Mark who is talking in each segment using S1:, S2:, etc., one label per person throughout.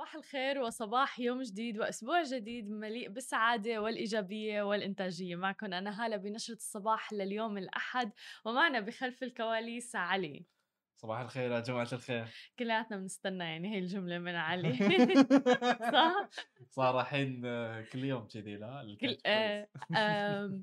S1: صباح الخير وصباح يوم جديد وأسبوع جديد مليء بالسعادة والإيجابية والإنتاجية. معكم أنا هالة بنشرة الصباح لليوم الأحد ومعنا بخلف الكواليس علي.
S2: صباح الخير يا جماعة الخير.
S1: كلياتنا بنستنى يعني هي الجملة من علي. صح؟
S2: صار الحين كل يوم كذي لا؟
S1: كل آه آه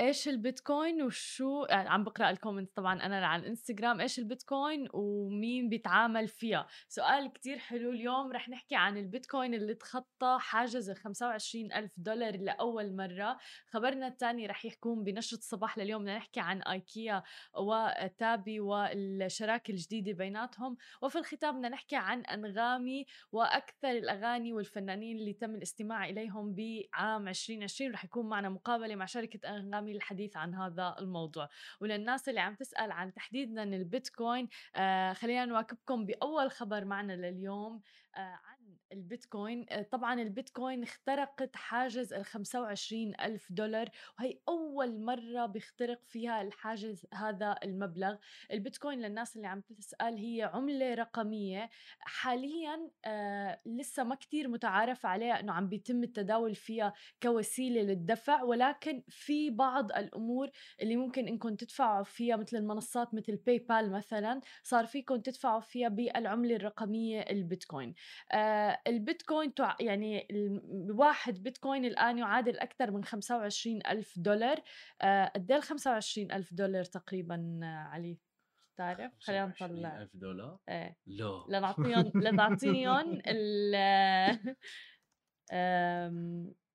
S1: إيش البيتكوين وشو يعني عم بقرأ ال comment طبعا أنا على الإنستغرام إيش البيتكوين ومين بيتعامل فيها. سؤال كتير حلو اليوم رح نحكي عن البيتكوين اللي تخطى حاجز ال 25 ألف دولار لأول مرة. خبرنا الثاني رح يكون بنشرة الصباح لليوم بدنا نحكي عن ايكيا وتابي والشراكة الجديدة بيناتهم. وفي الختام بدنا نحكي عن أنغامي وأكثر الأغاني والفنانين اللي تم الاستماع إليهم بعام 2020 رح يكون معنا مقابلة مع شركة أنغامي للحديث عن هذا الموضوع. وللناس اللي عم تسأل عن تحديدا البيتكوين آه خلينا نواكبكم بأول خبر معنا لليوم آه عن البيتكوين آه، طبعا البيتكوين اخترقت حاجز ال 25 ألف دولار وهي أول مرة بيخترق فيها الحاجز هذا المبلغ. البيتكوين للناس اللي عم تسأل هي عملة رقمية. حاليا آه لسه ما كتير متعارف عليها أنه عم بيتم التداول فيها كوسيلة للدفع ولكن في بعض الأمور اللي ممكن إنكم تدفعوا فيها مثل المنصات مثل باي بال مثلا صار فيكم تدفعوا فيها بالعملة الرقمية البيتكوين. آه البيتكوين يعني واحد بيتكوين الآن يعادل أكثر من 25 ألف دولار. آه، قد إيه ال 25 ألف دولار تقريبا علي؟ تعرف خلينا نطلع.
S2: ألف دولار؟
S1: إيه.
S2: لا.
S1: لنعطيهم لنعطيهم ال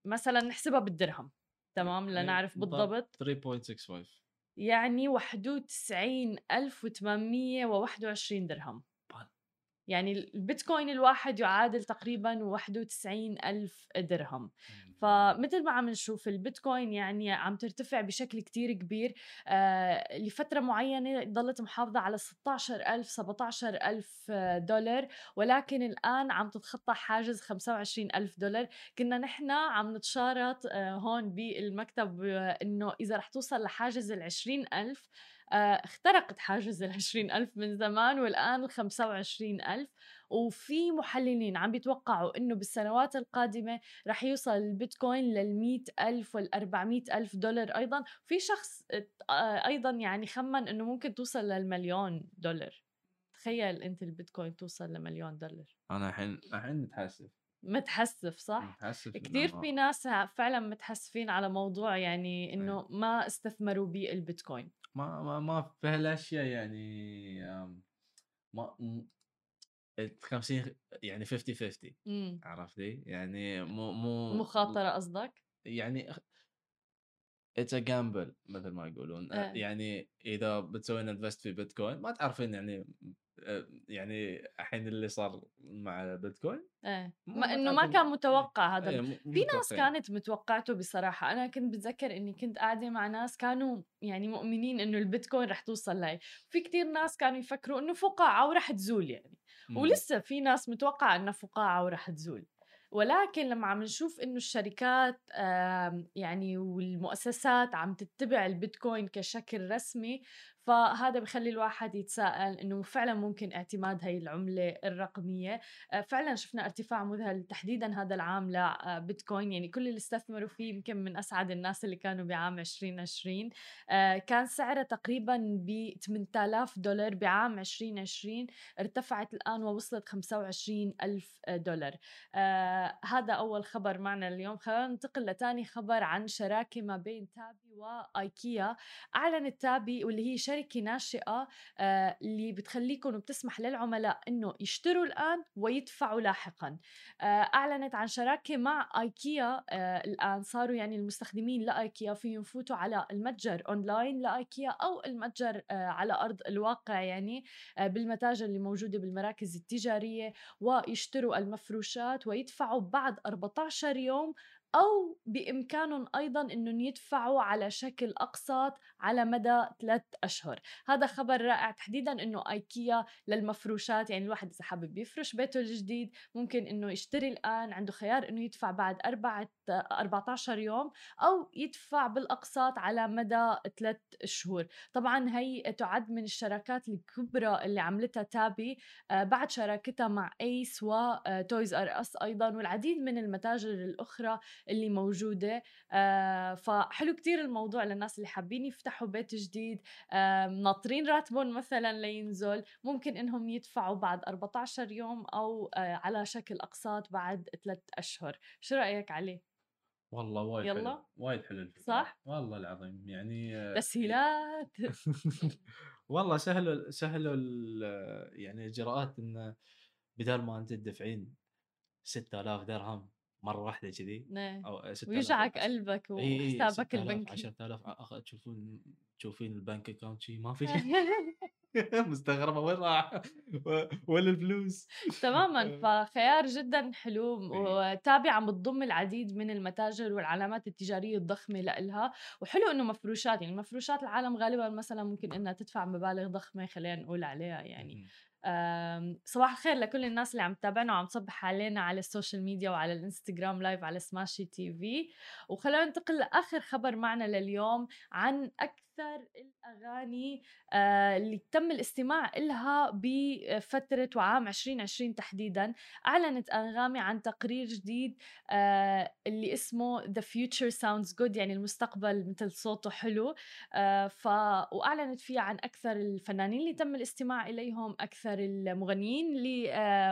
S1: مثلا نحسبها بالدرهم تمام؟
S2: يعني
S1: لنعرف بالضبط.
S2: 3.65
S1: يعني 91821 درهم. يعني البيتكوين الواحد يعادل تقريبا 91 ألف درهم. فمثل ما عم نشوف البيتكوين يعني عم ترتفع بشكل كتير كبير. آه لفترة معينة ضلت محافظة على 16 ألف 17 ألف دولار ولكن الآن عم تتخطى حاجز 25 ألف دولار. كنا نحن عم نتشارط آه هون بالمكتب آه إنه إذا رح توصل لحاجز ال 20 ألف آه، اخترقت حاجز ال 20 ألف من زمان والآن ال 25 ألف. وفي محللين عم بيتوقعوا إنه بالسنوات القادمة رح يوصل البيتكوين لل ألف وال 400 ألف دولار أيضا. في شخص آه، أيضا يعني خمن إنه ممكن توصل للمليون دولار. تخيل أنت البيتكوين توصل لمليون دولار.
S2: أنا الحين الحين متحسف.
S1: متحسف صح؟
S2: متحسف
S1: كثير في ناس فعلا متحسفين على موضوع يعني إنه ما استثمروا بالبيتكوين
S2: ما ما ما في هالاشياء يعني ما 50 يعني 50 50
S1: إمم.
S2: عرفتي؟ يعني مو مو
S1: مخاطرة قصدك؟
S2: يعني it's a gamble مثل ما يقولون آه. يعني إذا بتسوين invest في بيتكوين ما تعرفين يعني يعني الحين اللي صار مع بيتكوين؟
S1: إيه. ما إنه ما كان متوقع هذا إيه في ناس كانت متوقعته بصراحة. أنا كنت بتذكر إني كنت قاعدة مع ناس كانوا يعني مؤمنين إنه البيتكوين رح توصل لهي. في كتير ناس كانوا يفكروا إنه فقاعة ورح تزول يعني. ولسه في ناس متوقعة إنها فقاعة ورح تزول. ولكن لما عم نشوف إنه الشركات يعني والمؤسسات عم تتبع البيتكوين كشكل رسمي فهذا بخلي الواحد يتساءل إنه فعلا ممكن اعتماد هي العملة الرقمية. آه، فعلا شفنا ارتفاع مذهل تحديدا هذا العام لبيتكوين يعني كل اللي استثمروا فيه يمكن من أسعد الناس اللي كانوا بعام 2020 آه، كان سعره تقريبا ب 8000 دولار بعام 2020 ارتفعت الآن ووصلت 25 ألف دولار. آه، هذا أول خبر معنا اليوم. خلينا ننتقل لثاني خبر عن شراكة ما بين تابي وايكيا أعلنت تابي واللي هي شركة ناشئة آه، اللي بتخليكم وبتسمح للعملاء إنه يشتروا الآن ويدفعوا لاحقا. آه، أعلنت عن شراكة مع أيكيا آه، الآن صاروا يعني المستخدمين لأيكيا فيهم يفوتوا على المتجر أونلاين لأيكيا أو المتجر على أرض الواقع يعني بالمتاجر اللي موجودة بالمراكز التجارية ويشتروا المفروشات ويدفعوا بعد 14 يوم أو بإمكانهم أيضا أنهم يدفعوا على شكل أقساط على مدى ثلاث أشهر. هذا خبر رائع تحديدا أنه آيكيا للمفروشات يعني الواحد إذا حابب يفرش بيته الجديد ممكن أنه يشتري الآن عنده خيار أنه يدفع بعد أربعة 14 يوم أو يدفع بالأقساط على مدى ثلاث شهور. طبعا هي تعد من الشراكات الكبرى اللي عملتها Tabby آه، بعد شراكتها مع ACE و Toys R Us أيضا والعديد من المتاجر الأخرى اللي موجودة. آه، فحلو كتير الموضوع للناس اللي حابين يفتحوا بيت جديد ناطرين راتبهم مثلا لينزل ممكن إنهم يدفعوا بعد 14 يوم أو آه، على شكل أقساط بعد ثلاث أشهر شو رأيك عليه
S2: والله وايد
S1: يلا.
S2: حلو وايد حلو الفكرة
S1: صح؟
S2: والله العظيم يعني آه،
S1: تسهيلات
S2: والله سهلوا سهلوا يعني الاجراءات إنه بدال ما أنت تدفعين 6000 درهم مرة واحدة كذي
S1: إيه.
S2: أو 6000
S1: ويجعك قلبك وحسابك
S2: 6000
S1: البنكي.
S2: 10000 أخ- تشوفون تشوفين البنك اكونت شي؟ ما في. شيء مستغربة وين راح؟ وين الفلوس؟
S1: تماما. فخيار جدا حلو.
S2: و
S1: Tabby عم بتضم العديد من المتاجر والعلامات التجارية الضخمة لإلها. وحلو إنه مفروشات يعني مفروشات العالم غالبا مثلا ممكن إنها تدفع مبالغ ضخمة خلينا نقول عليها يعني. صباح الخير لكل الناس اللي عم تتابعنا وعم تصبح علينا على ال social media وعلى الإنستغرام live على Smashi TV وخلونا ننتقل لآخر خبر معنا لليوم عن أكثر الأغاني آه، اللي تم الاستماع إلها بفترة وعام 2020 تحديدا أعلنت أنغامي عن تقرير جديد آه، اللي اسمه The Future Sounds Good يعني المستقبل مثل صوته حلو آه، ف... وأعلنت فيها عن أكثر الفنانين اللي تم الاستماع إليهم أكثر المغنيين اللي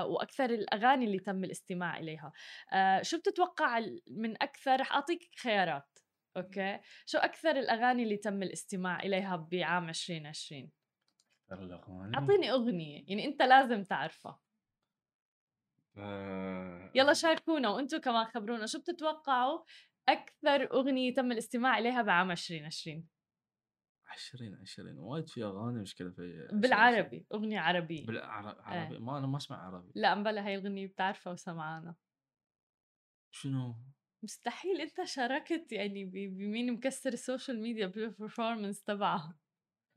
S1: وأكثر الأغاني اللي تم الاستماع إليها. آه، شو بتتوقع من أكثر؟ رح أعطيك خيارات. أوكي. شو أكثر الأغاني اللي تم الاستماع إليها بعام 2020
S2: أكثر الأغاني.
S1: أعطيني أغنية يعني أنت لازم تعرفها.
S2: آه،
S1: يلا شاركونا وأنتم كمان خبرونا شو بتتوقعوا أكثر أغنية تم الاستماع إليها بعام 2020
S2: 20 20 وايد في أغاني مشكلة في
S1: بالعربي أغنية عربية.
S2: بالعربي ما أنا ما أسمع عربي.
S1: لا مبلا هاي الأغنية بتعرفها وسمعانا.
S2: شنو؟
S1: مستحيل أنت شاركت يعني بمين مكسر ال social media بال performance تبعها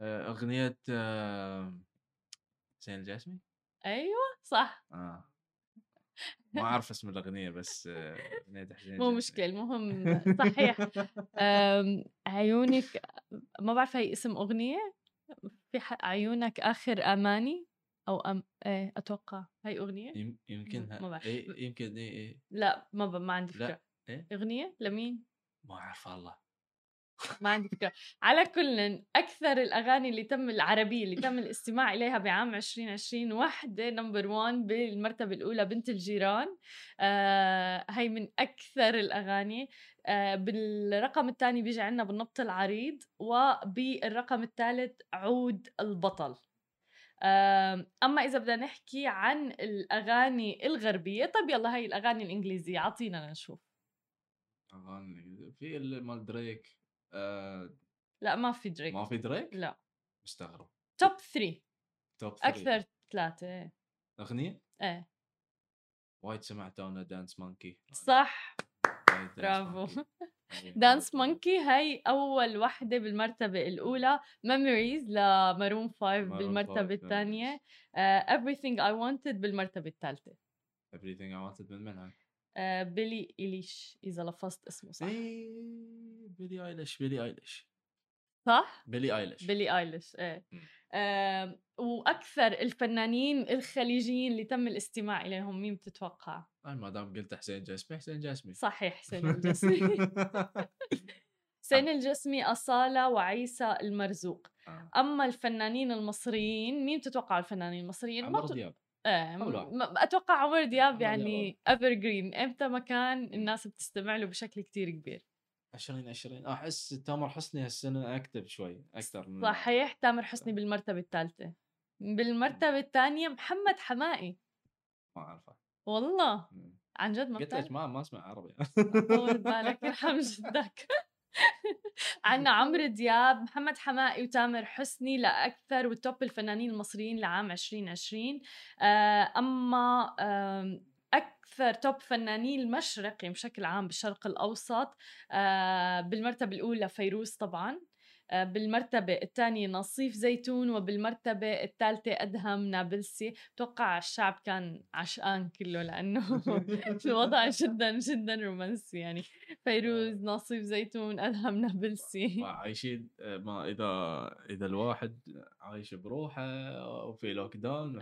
S2: آه، أغنية آه، حسين الجاسمي؟
S1: أيوة صح.
S2: آه. ما أعرف اسم الأغنية بس آه، أغنية حسين
S1: مو. مشكلة المهم صحيح. عيونك ما بعرف هي اسم أغنية؟ في عيونك آخر أماني؟ أو أم... أتوقع. هي أغنية؟
S2: يم- يمكن
S1: ما بعرف.
S2: إيه يمكن اي اي
S1: لا ما ب... ما عندي
S2: لا. إيه؟
S1: أغنية لمين؟
S2: ما اعرف والله.
S1: ما عندي فكرة. على كل أكثر الأغاني اللي تم العربية اللي تم الاستماع إليها بعام 2020 وحدة نمبر 1 بالمرتبة الأولى بنت الجيران. آه هي من أكثر الأغاني. آه بالرقم الثاني بيجي عنا بالنبط العريض وبالرقم الثالث عود البطل. أما إذا بدنا نحكي عن الأغاني الغربية طيب يلا هي الأغاني الإنجليزية أعطينا نشوف.
S2: اغاني في مال دريك آه
S1: لا ما في دريك.
S2: ما في دريك؟
S1: لا.
S2: مستغرب.
S1: top 3
S2: top 3
S1: أكثر ثلاثة إيه.
S2: أغنية؟
S1: إيه.
S2: وايد سمعتها أنا Dance Monkey
S1: صح.
S2: برافو. Dance Monkey
S1: هي أول وحده بالمرتبة الأولى. Memories ل
S2: Maroon 5
S1: بالمرتبة الثانية. uh, everything I wanted بالمرتبة الثالثة.
S2: Everything I wanted من من هاي؟
S1: Uh, Billie Eilish إذا لفظت اسمه صح.
S2: اي Billie Eilish Billie Eilish.
S1: صح؟
S2: Billie Eilish.
S1: Billie Eilish إيه.
S2: مم.
S1: آم، وأكثر الفنانين الخليجيين اللي تم الاستماع إليهم مين بتتوقع؟
S2: أي ما دام قلت حسين جاسمي. حسين جاسمي.
S1: صحيح حسين الجسمي حسين الجسمي أصالة وعيسى المرزوق.
S2: آه.
S1: أما الفنانين المصريين مين بتتوقع الفنانين المصريين؟
S2: عمرو دياب.
S1: إيه أتوقع عمر دياب يعني evergreen إمتى ما كان الناس بتستمع له بشكل كتير كبير.
S2: 2020 أحس تامر حسني هالسنة active شوي أكثر من
S1: صحيح تامر حسني بالمرتبة الثالثة. بالمرتبة الثانية محمد حماقي.
S2: ما أعرفه.
S1: والله.
S2: مم.
S1: عن جد ما
S2: قلت لك ما ما أسمع عربي.
S1: طول بالك يرحم جدك. عنا عمرو دياب محمد حماقي وتامر حسني لأكثر وال top الفنانين المصريين لعام 2020 آه، أما آم، أكثر توب فنانين المشرق بشكل عام بالشرق الأوسط آه بالمرتبة الأولى فيروز طبعا. بالمرتبة الثانية نصيف زيتون وبالمرتبة الثالثة أدهم نابلسي. بتوقع الشعب كان عشقان كله لأنه الوضع جدا جدا رومانسي يعني. فيروز نصيف زيتون أدهم نابلسي.
S2: عايشين آه، ما إذا إذا الواحد عايش بروحه وفي لوك داون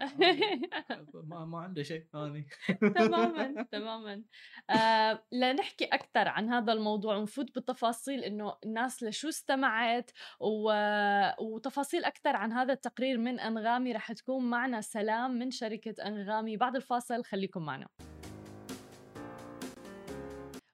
S2: ما ما عنده شيء ثاني.
S1: تماما تماما. آه لنحكي أكثر عن هذا الموضوع. ونفوت بالتفاصيل إنه الناس لشو استمعت و... وتفاصيل أكثر عن هذا التقرير من أنغامي رح تكون معنا سلام من شركة أنغامي. بعد الفاصل خليكم معنا.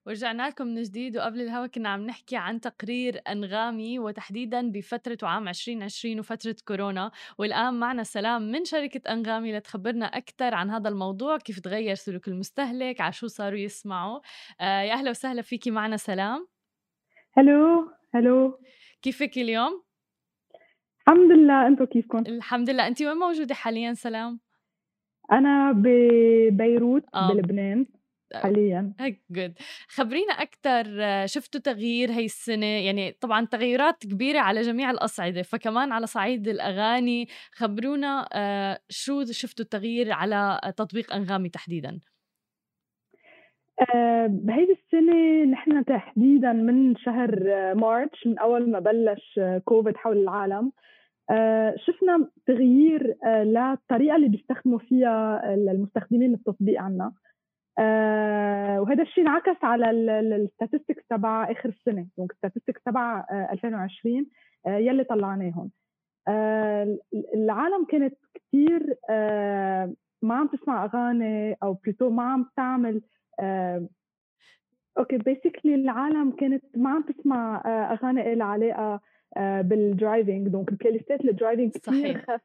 S1: ورجعنا لكم من جديد وقبل الهوا كنا عم نحكي عن تقرير أنغامي وتحديدا بفترة عام 2020 وفترة كورونا. والآن معنا سلام من شركة أنغامي لتخبرنا أكثر عن هذا الموضوع كيف تغير سلوك المستهلك على شو صاروا يسمعوا. آه يا أهلا وسهلا فيكي معنا سلام.
S3: هلو هلو
S1: كيفك اليوم؟
S3: الحمد لله أنتم كيفكم؟
S1: الحمد لله انت وين موجودة حاليا سلام؟
S3: أنا ببيروت آه. بلبنان آه، حاليا
S1: جود خبرينا أكثر شفتوا تغيير هي السنة يعني طبعا تغيرات كبيرة على جميع الأصعدة فكمان على صعيد الأغاني خبرونا آه، شو شفتوا التغيير على تطبيق أنغامي تحديدا
S3: آه، بهيدي السنة نحن تحديدا من شهر March من أول ما بلش كوفيد حول العالم آه، شفنا تغيير آه، للطريقة اللي بيستخدموا فيها المستخدمين التطبيق عنا. وهذا الشيء انعكس على ال statistics تبع آخر السنة. donc ال statistics تبع 2020 يلي طلعناهم العالم كانت كثير ما عم تسمع أغاني أو plutôt ما عم تعمل okay basically العالم كانت ما عم تسمع آه، أغاني لها علاقة آه، بال driving donc ال playlist ات ال driving كثير خف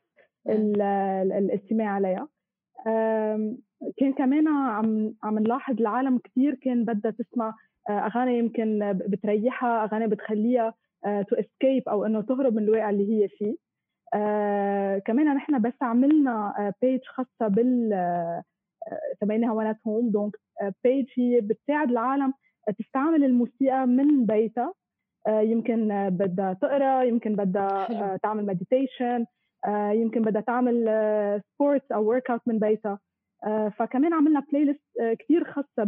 S3: الاستماع عليها. كان كمان عم عم نلاحظ العالم كثير كان بدها تسمع آه، أغاني يمكن بتريحها أغاني بتخليها to escape أو إنه تهرب من الواقع اللي هي فيه. آه كمان نحن بس عملنا page خاصة بال سميناها when at home donc page هي بتساعد العالم تستعمل الموسيقى من بيتها. آه، يمكن بدها تقرأ يمكن بدها آه، تعمل meditation آه، يمكن بدها تعمل sports أو workout من بيتها. فكمان عملنا playlist كثير خاصة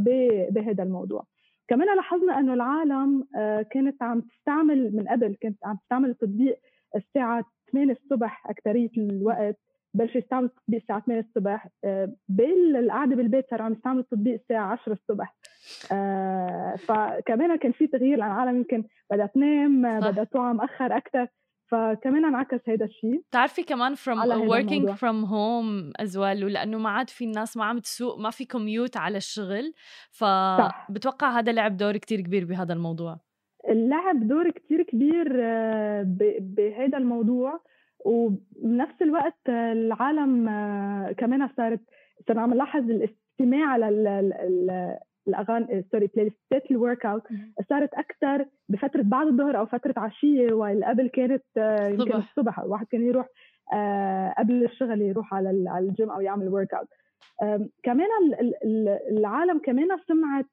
S3: بهذا الموضوع. كمان لاحظنا إنه العالم كانت عم تستعمل من قبل كانت عم تستعمل التطبيق الساعة 8 الصبح اكثريه الوقت. بلشوا يستعملوا التطبيق الساعة 8 الصبح. آه، بالقعده بالبيت صاروا عم يستعملوا التطبيق الساعة 10 الصبح. آه، فكمان كان في تغيير لأن العالم يمكن بدها تنام بدها توعى مأخر أكثر فكمان انعكس هذا الشيء
S1: بتعرفي كمان from working from home as well ولأنه ما عاد في الناس ما عم تسوق ما في كوميوت على الشغل. فبتوقع هذا لعب دور كتير كبير بهذا الموضوع؟
S3: لعب دور كتير كبير آه، بهذا الموضوع. وبنفس الوقت العالم آه، كمان صارت صرنا عم نلاحظ الاستماع على الاغاني sorry playlist ات ال workout صارت أكثر بفترة بعد الظهر أو فترة عشية واللي قبل كانت آه، يمكن الصبح. الواحد كان يروح آه، قبل الشغل يروح على على الجيم أو يعمل workout كمان العالم كمان سمعت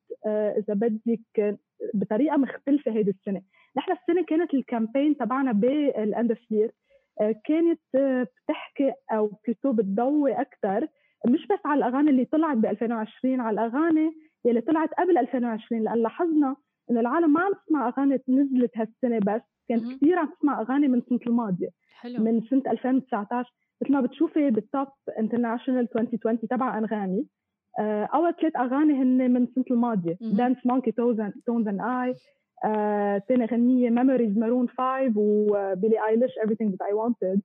S3: إذا بدك بطريقة مختلفة هذه السنة. نحن السنة كانت ال campaign تبعنا بال end of كانت آه، بتحكي أو plutôt بتضوي أكثر مش بس على الأغاني اللي طلعت ب 2020 على الأغاني يلي طلعت قبل 2020 لأن لاحظنا إنه العالم ما عم تسمع أغاني نزلت هالسنة بس كانت كثير عم تسمع أغاني من السنة الماضية حلو. من سنة 2019 مثل ما بتشوفي بال top international 2020 تبع أنغامي آه، أول ثلاث أغاني هن من السنة الماضية Dance Monkey Tones and I ثاني غنية Memories Maroon 5 و Billie Eilish everything that I wanted.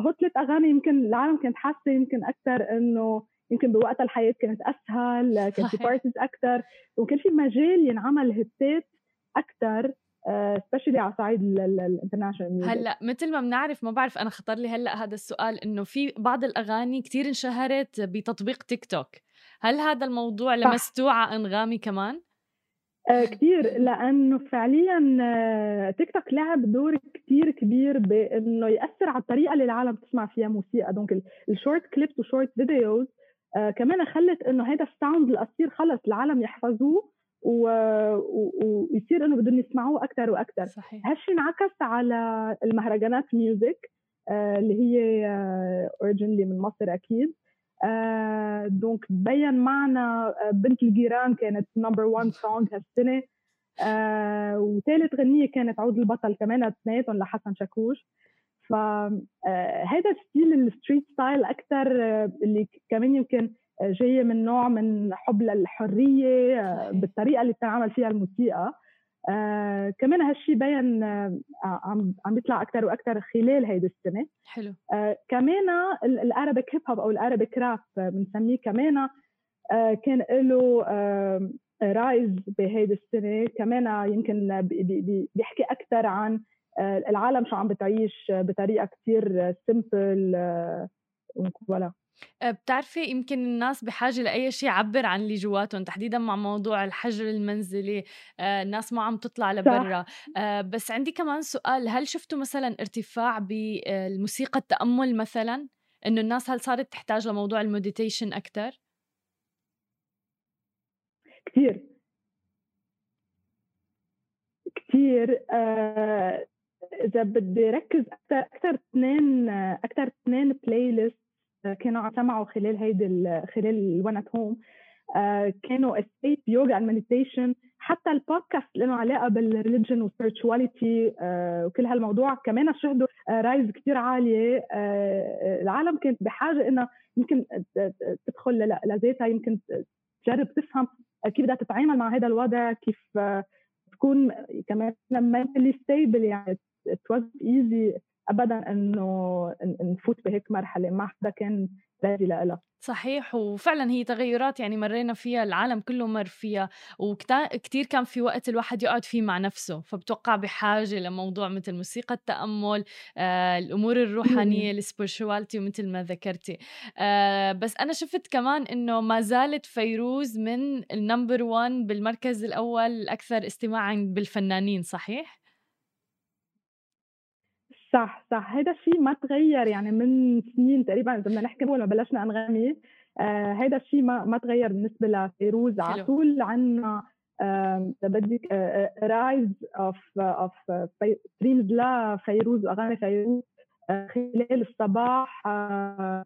S3: هو ثلاث أغاني يمكن العالم كانت حاسة يمكن أكثر إنه يمكن بوقتها الحياة كانت أسهل كان في parties أكثر. وكان في مجال ينعمل hit ات أكثر specially على صعيد ال
S1: international هلأ مثل ما بنعرف ما بعرف أنا خطر لي هلأ هذا السؤال إنه في بعض الأغاني كثير انشهرت بتطبيق تيك توك هل هذا الموضوع لمستوه على أنغامي كمان؟
S3: آه، كثير لأنه فعليا آه، تيك توك لعب دور كثير كبير بإنه يأثر على الطريقة اللي العالم تسمع فيها موسيقى. donc ال short clips و short videos كمان خلت إنه هذا ال sound القصير خلص العالم يحفظوه. ويصير إنه بدهم يسمعوه أكثر وأكثر صحيح. هالشيء انعكس على المهرجانات music آه اللي هي originally من مصر أكيد. آه donc بين معنا آه، بنت الجيران كانت number 1 song هالسنة. آه وثالث غنية كانت عود البطل كمان اثنيناتهم لحسن شاكوش. فهذا ال style ال street style أكثر اللي كمان يمكن جاية من نوع من حب للحرية بالطريقة اللي بتنعمل فيها الموسيقى. آه كمان هالشيء بين آه عم عم بيطلع أكثر وأكثر خلال هيدي السنة.
S1: حلو.
S3: آه كمان ال Arabic hip hop أو ال Arabic rap بنسميه كمان آه كان له آه rise بهيدي السنة. كمان يمكن بيحكي أكثر عن آه العالم شو عم بتعيش بطريقة كثير simple ولا.
S1: بتعرفي يمكن الناس بحاجة لأي شيء يعبّر عن اللي جواتهم، تحديدًا مع موضوع الحجر المنزلي، آه، الناس ما عم تطلع لبرّا، آه، بس عندي كمان سؤال، هل شفتوا مثلًا ارتفاع بالموسيقى التأمُّل مثلًا؟ إنه الناس هل صارت تحتاج لموضوع المديتيشن أكتر؟
S3: كتير. كتير آه إذا بدي ركّز أكتر أكتر اثنين أكتر اثنين playlist كانوا سمعوا خلال هيدي خلال alone at home كانوا escape yoga and meditation حتى البودكاست اللي له علاقه بال religion وال spirituality وكل هالموضوع. كمان شهدوا rise كثير عالية آه، العالم كانت بحاجة انها يمكن تدخل لذاتها يمكن تجرب تفهم كيف بدها تتعامل مع هذا الوضع كيف آه، تكون كمان mentally stable يعني it wasn't easy. ابدا إنه نفوت بهيك مرحلة ما حدا كان ready لها
S1: صحيح وفعلا هي تغيرات يعني مرينا فيها العالم كله مر فيها وكتير كان في وقت الواحد يقعد فيه مع نفسه فبتوقع بحاجة لموضوع مثل موسيقى التأمل آه، الأمور الروحانية ال spirituality ومثل ما ذكرتي. آه، بس أنا شفت كمان إنه ما زالت فيروز من ال number 1 بالمركز الأول الأكثر استماعا بالفنانين صحيح؟
S3: صح صح. هذا الشيء ما تغير يعني من سنين تقريبا إذا بدنا نحكي اول ما بلشنا انغامي آه هذا الشيء ما ما تغير بالنسبة لفيروز. على طول عندنا إذا بدك rise of of streams لفيروز واغاني فيروز آه خلال الصباح آه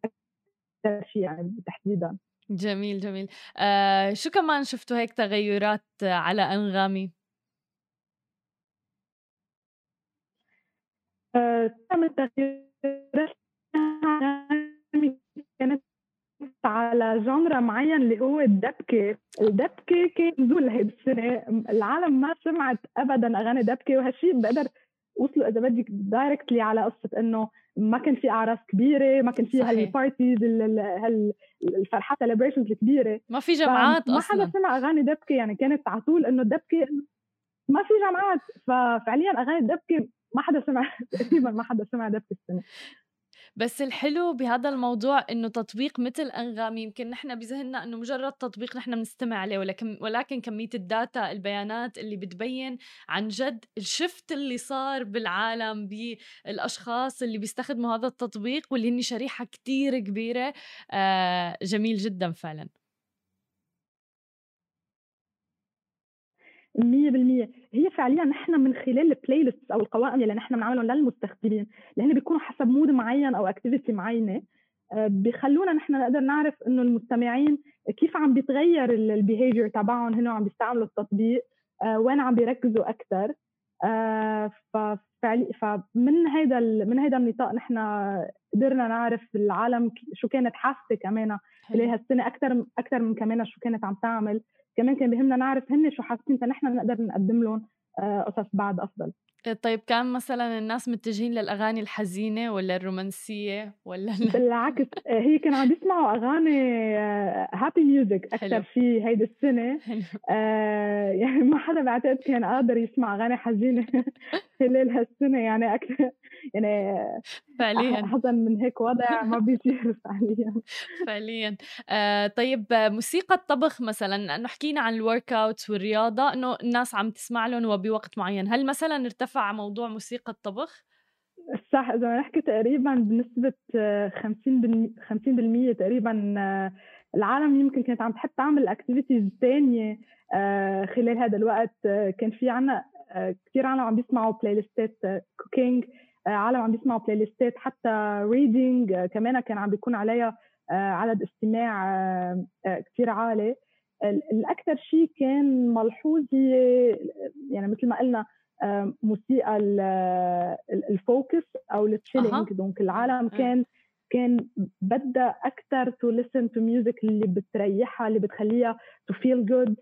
S3: شيء يعني تحديدا.
S1: جميل جميل. آه شو كمان شفتوا هيك تغيرات على أنغامي؟
S3: تم التغييرات كانت على genre معين اللي هو الدبكة الدبكة كان نزول هيدي السنة العالم ما سمعت أبدا أغاني دبكة وهالشيء بقدر وصلوا إذا بدك directly على قصة إنه ما كان في أعراس كبيرة ما كان في هال parties هالفرحات celebrations الكبيرة.
S1: ما في جمعات
S3: أصلا ما حدا سمع أغاني دبكة يعني كانت على طول إنه الدبكة ما في جامعات ففعليا أغاني الدبكة ما حدا سمع تقريبا ما حدا سمع في السنة.
S1: بس الحلو بهذا الموضوع إنه تطبيق مثل انغامي يمكن نحن بذهننا إنه مجرد تطبيق نحن بنستمع عليه ولكن ولكن كمية الداتا البيانات اللي بتبين عن جد الشفت اللي صار بالعالم بالأشخاص اللي بيستخدموا هذا التطبيق واللي هن شريحة كتير كبيرة آه جميل جدا فعلا.
S3: 100% هي فعليا نحن من خلال ال playlist أو القوائم اللي نحن بنعملهم للمستخدمين اللي هن بيكونوا حسب mood معين أو activity معينه آه، بخلونا نحن نقدر نعرف إنه المستمعين كيف عم بيتغير ال behavior تبعهم هنا عم بيستعملوا التطبيق آه، وين عم بيركزوا أكثر آه، ففعلي فمن هيدا من هيدا النطاق نحن قدرنا نعرف العالم شو كانت حاسه كمان خلال هالسنه أكثر أكثر من كمان شو كانت عم تعمل. كمان كان بهمنا نعرف هن شو حاسين فنحن نقدر نقدم لهم آه، قصص بعد أفضل.
S1: إيه، طيب كان مثلا الناس متجهين للأغاني الحزينة ولا الرومانسية ولا
S3: بالعكس آه، هي كانوا عم بيسمعوا أغاني happy music أكثر شيء هيدي السنة. آه يعني ما حدا بعتقد كان قادر يسمع أغاني حزينة. خلال هالسنة يعني أكثر يعني
S1: فعليا.
S3: حزن من هيك وضع ما بيصير فعليا.
S1: فعليا. آه طيب موسيقى الطبخ مثلا إنه حكينا عن ال workout والرياضة إنه الناس عم تسمع لهم وبوقت معين. هل مثلا ارتفع موضوع موسيقى الطبخ؟
S3: صح إذا نحكي تقريبا بنسبة 50% 50% تقريبا العالم يمكن كانت عم تحب تعمل activities ثانية آه، خلال هذا الوقت. آه، كان في عنا كثير عالم عم بيسمعوا playlist ات cooking عالم عم بيسمعوا playlist ات حتى reading كمان كان عم بيكون عليها عدد استماع كثير عالي. الاكثر شيء كان ملحوظ هي يعني مثل ما قلنا موسيقى ال focus أو ال chilling donc العالم كان كان بدها أكثر to listen to music اللي بتريحها اللي بتخليها to feel good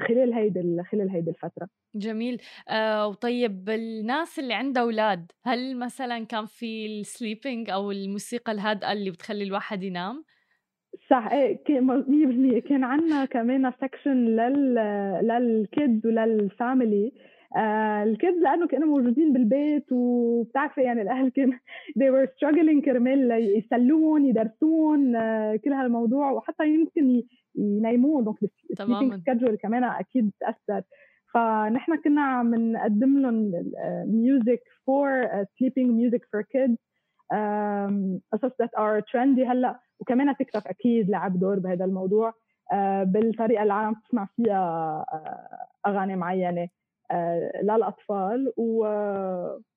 S3: خلال هيدي خلال هيدي الفترة.
S1: جميل. آه وطيب الناس اللي عندها أولاد هل مثلا كان في ال sleeping أو الموسيقى الهادئة اللي بتخلي الواحد ينام؟
S3: صح إيه 100% كان عندنا كمان section لل لل kids ولل family آه ال kids لأنه كانوا موجودين بالبيت وبتعرفي يعني الأهل كان they were struggling كرمال يسلون يدرسون آه كل هالموضوع وحتى يمكن ينيمون. donc
S1: تماما.
S3: schedule كمان أكيد تاثر فنحن كنا عم نقدم لهم music for sleeping music for kids قصص that are trendy هلأ. وكمان تيك توك أكيد لعب دور بهذا الموضوع uh, بالطريقة اللي العالم تسمع فيها uh, أغاني معينة. للأطفال و...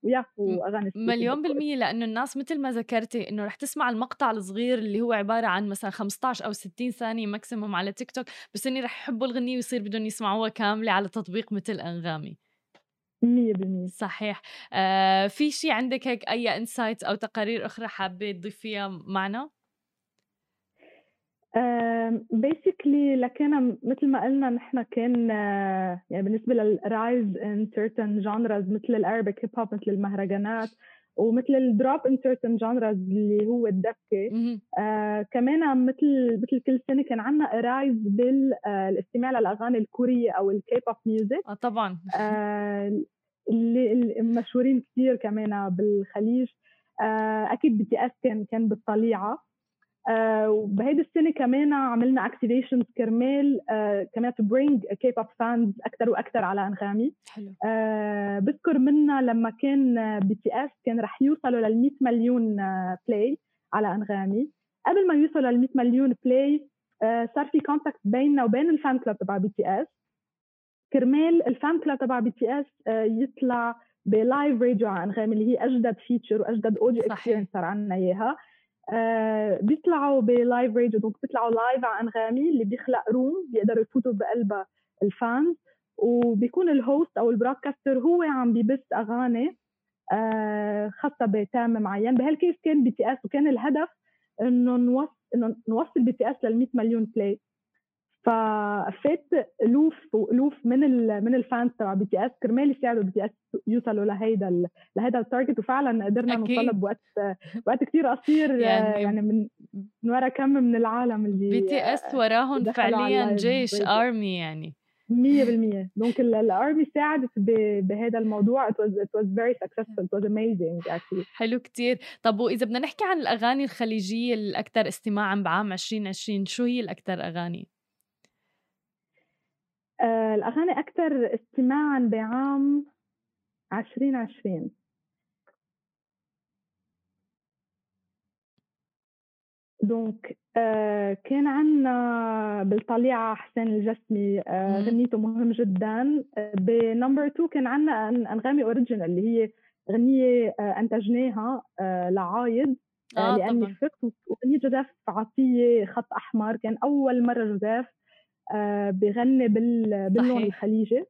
S3: ويا واغاني
S1: مليون بالمية؟ لأنه الناس مثل ما ذكرتي إنه رح تسمع المقطع الصغير اللي هو عبارة عن مثلا 15 أو 60 ثانية maximum على تيك توك بس إني رح يحبوا الغنية ويصير بدهم يسمعوها كاملة على تطبيق مثل أنغامي.
S3: 100%
S1: صحيح. آه في شيء عندك هيك أي insights أو تقارير أخرى حابة تضيفيها معنا؟
S3: basically لكن مثل ما قلنا نحن كان يعني بالنسبة لل rise in certain genres مثل ال Arabic hip hop مثل المهرجانات ومثل ال drop in certain genres اللي هو الدبكة. آه كمان مثل مثل كل سنة كان عندنا rise بالاستماع للأغاني الكورية أو ال K-pop music
S1: آه طبعا.
S3: آه اللي مشهورين كثير كمان بالخليج. آه أكيد BTS كان كان بالطليعة. آه وبهيدي السنة كمان عملنا activations كرمال آه كمان to bring K-pop fans أكثر وأكثر على أنغامي.
S1: حلو.
S3: آه بذكر منا لما كان BTS كان رح يوصلوا لل 100 مليون آه play على أنغامي. قبل ما يوصلوا لل 100 مليون play آه صار في contact بيننا وبين ال fan club تبع BTS كرمال ال fan club تبع BTS آه يطلع ب live radio على أنغامي اللي هي أجدد feature وأجدد audio experience صار عندنا إياها. آه بيطلعوا ب live radio donc بيطلعوا live على أنغامي اللي بيخلق room بيقدروا يفوتوا بقلبها ال fans وبيكون ال host أو ال broadcaster هو عم بيبث أغاني آه خاصة بتام معين. بهال case كان BTS وكان الهدف إنه نوصل إنه نوصل BTS لل 100 مليون play ففات ألوف وألوف من من ال fans تبع BTS كرمال يساعدوا BTS يوصلوا لهيدا لهيدا ال target وفعلا قدرنا نوصل بوقت وقت كثير قصير يعني, يعني من من ورا كم من العالم اللي
S1: BTS وراهم فعليا جيش army يعني.
S3: 100% donc ال army ساعدت بهذا الموضوع. It was it was very successful. It was amazing actually.
S1: حلو كتير. طب وإذا بدنا نحكي عن الأغاني الخليجية الأكثر استماعا بعام 2020 شو هي الأكثر أغاني؟
S3: آه الأغاني أكثر استماعا بعام 2020 donc آه كان عندنا بالطليعة حسين الجسمي آه غنيته مهم جدا. ب number 2 كان عندنا أنغامي original اللي هي غنية آه أنتجناها آه لعايد آه, لأني فقت وغنية جوزيف عطية خط أحمر. كان أول مرة جوزيف بغني بال باللون الخليجي.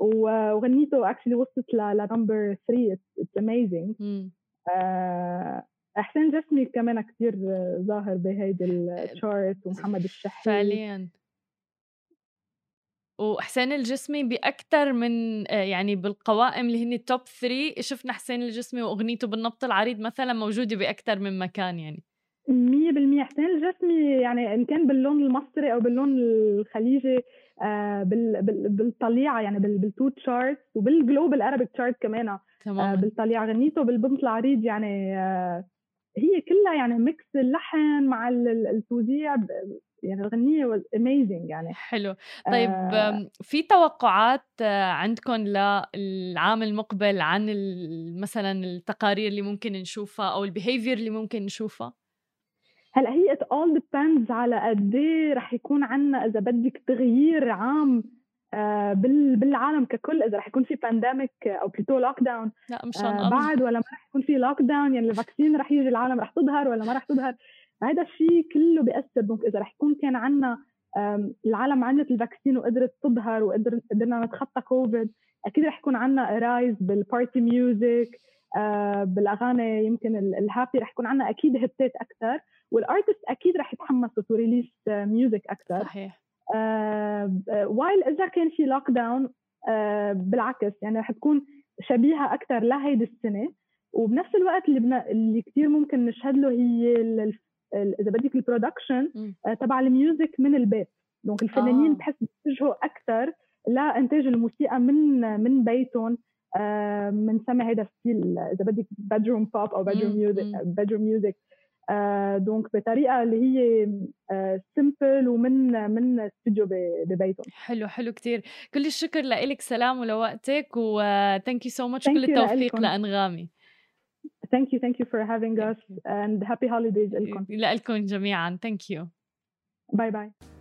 S3: وغنيته actually وصلت ل number 3 it's amazing حسين الجسمي كمان كثير ظاهر بهيدي ال chart ومحمد الشحي.
S1: فعليا. وحسين الجسمي باكثر من يعني بالقوائم اللي هن ال top 3 شفنا حسين الجسمي وأغنيته بالبنط العريض مثلا موجودة باكثر من مكان يعني.
S3: 100% حسين الجسمي يعني إن كان باللون المصري أو باللون الخليجي آه بال بال بالطليعة يعني بال top chart وبال global Arabic
S1: chart كمان
S3: آه بالطليعة غنيته بالبنط العريض يعني آه هي كلها يعني mix اللحن مع التوزيع يعني الغنية amazing يعني.
S1: حلو. طيب آه في توقعات عندكم للعام المقبل عن مثلا التقارير اللي ممكن نشوفها أو ال behavior اللي ممكن نشوفها؟
S3: هلا هي it all depends على قد إيه رح يكون عنا إذا بدك تغيير عام آه، بالعالم ككل إذا رح يكون في pandemic أو total lockdown
S1: لا مش
S3: آه بعد ولا ما رح يكون في lockdown يعني ال vaccine رح يجي العالم رح تظهر ولا ما رح تظهر. هذا الشيء كله بياثر إذا رح يكون كان عنا العالم عملت ال vaccine وقدرت تظهر وقدرنا نتخطى كوفيد أكيد رح يكون عنا rise بال party music بالأغاني يمكن ال happy رح يكون عنا أكيد hit ات أكثر. وال artists أكيد رح يتحمسوا to release music أكثر.
S1: صحيح.
S3: while آه إذا كان في lockdown آه بالعكس يعني رح تكون شبيهة أكثر لهيدي السنة. وبنفس الوقت اللي بنا... اللي كثير ممكن نشهد له هي ال... إذا بدك ال production آه تبع ال music من البيت. donc الفنانين آه. بحس بيتجهوا أكثر لإنتاج الموسيقى من من بيتهم بنسمي آه هذا style إذا بدك bedroom pop أو bedroom music bedroom music donc بطريقة اللي هي simple ومن من استوديو ببيتهم
S1: حلو حلو كتير كل الشكر لك سلام ولوقتك و thank you so much كل التوفيق لأنغامي
S3: Thank you, thank you for having us and happy holidays
S1: لكم. لكم جميعا. Thank you.
S3: Bye bye.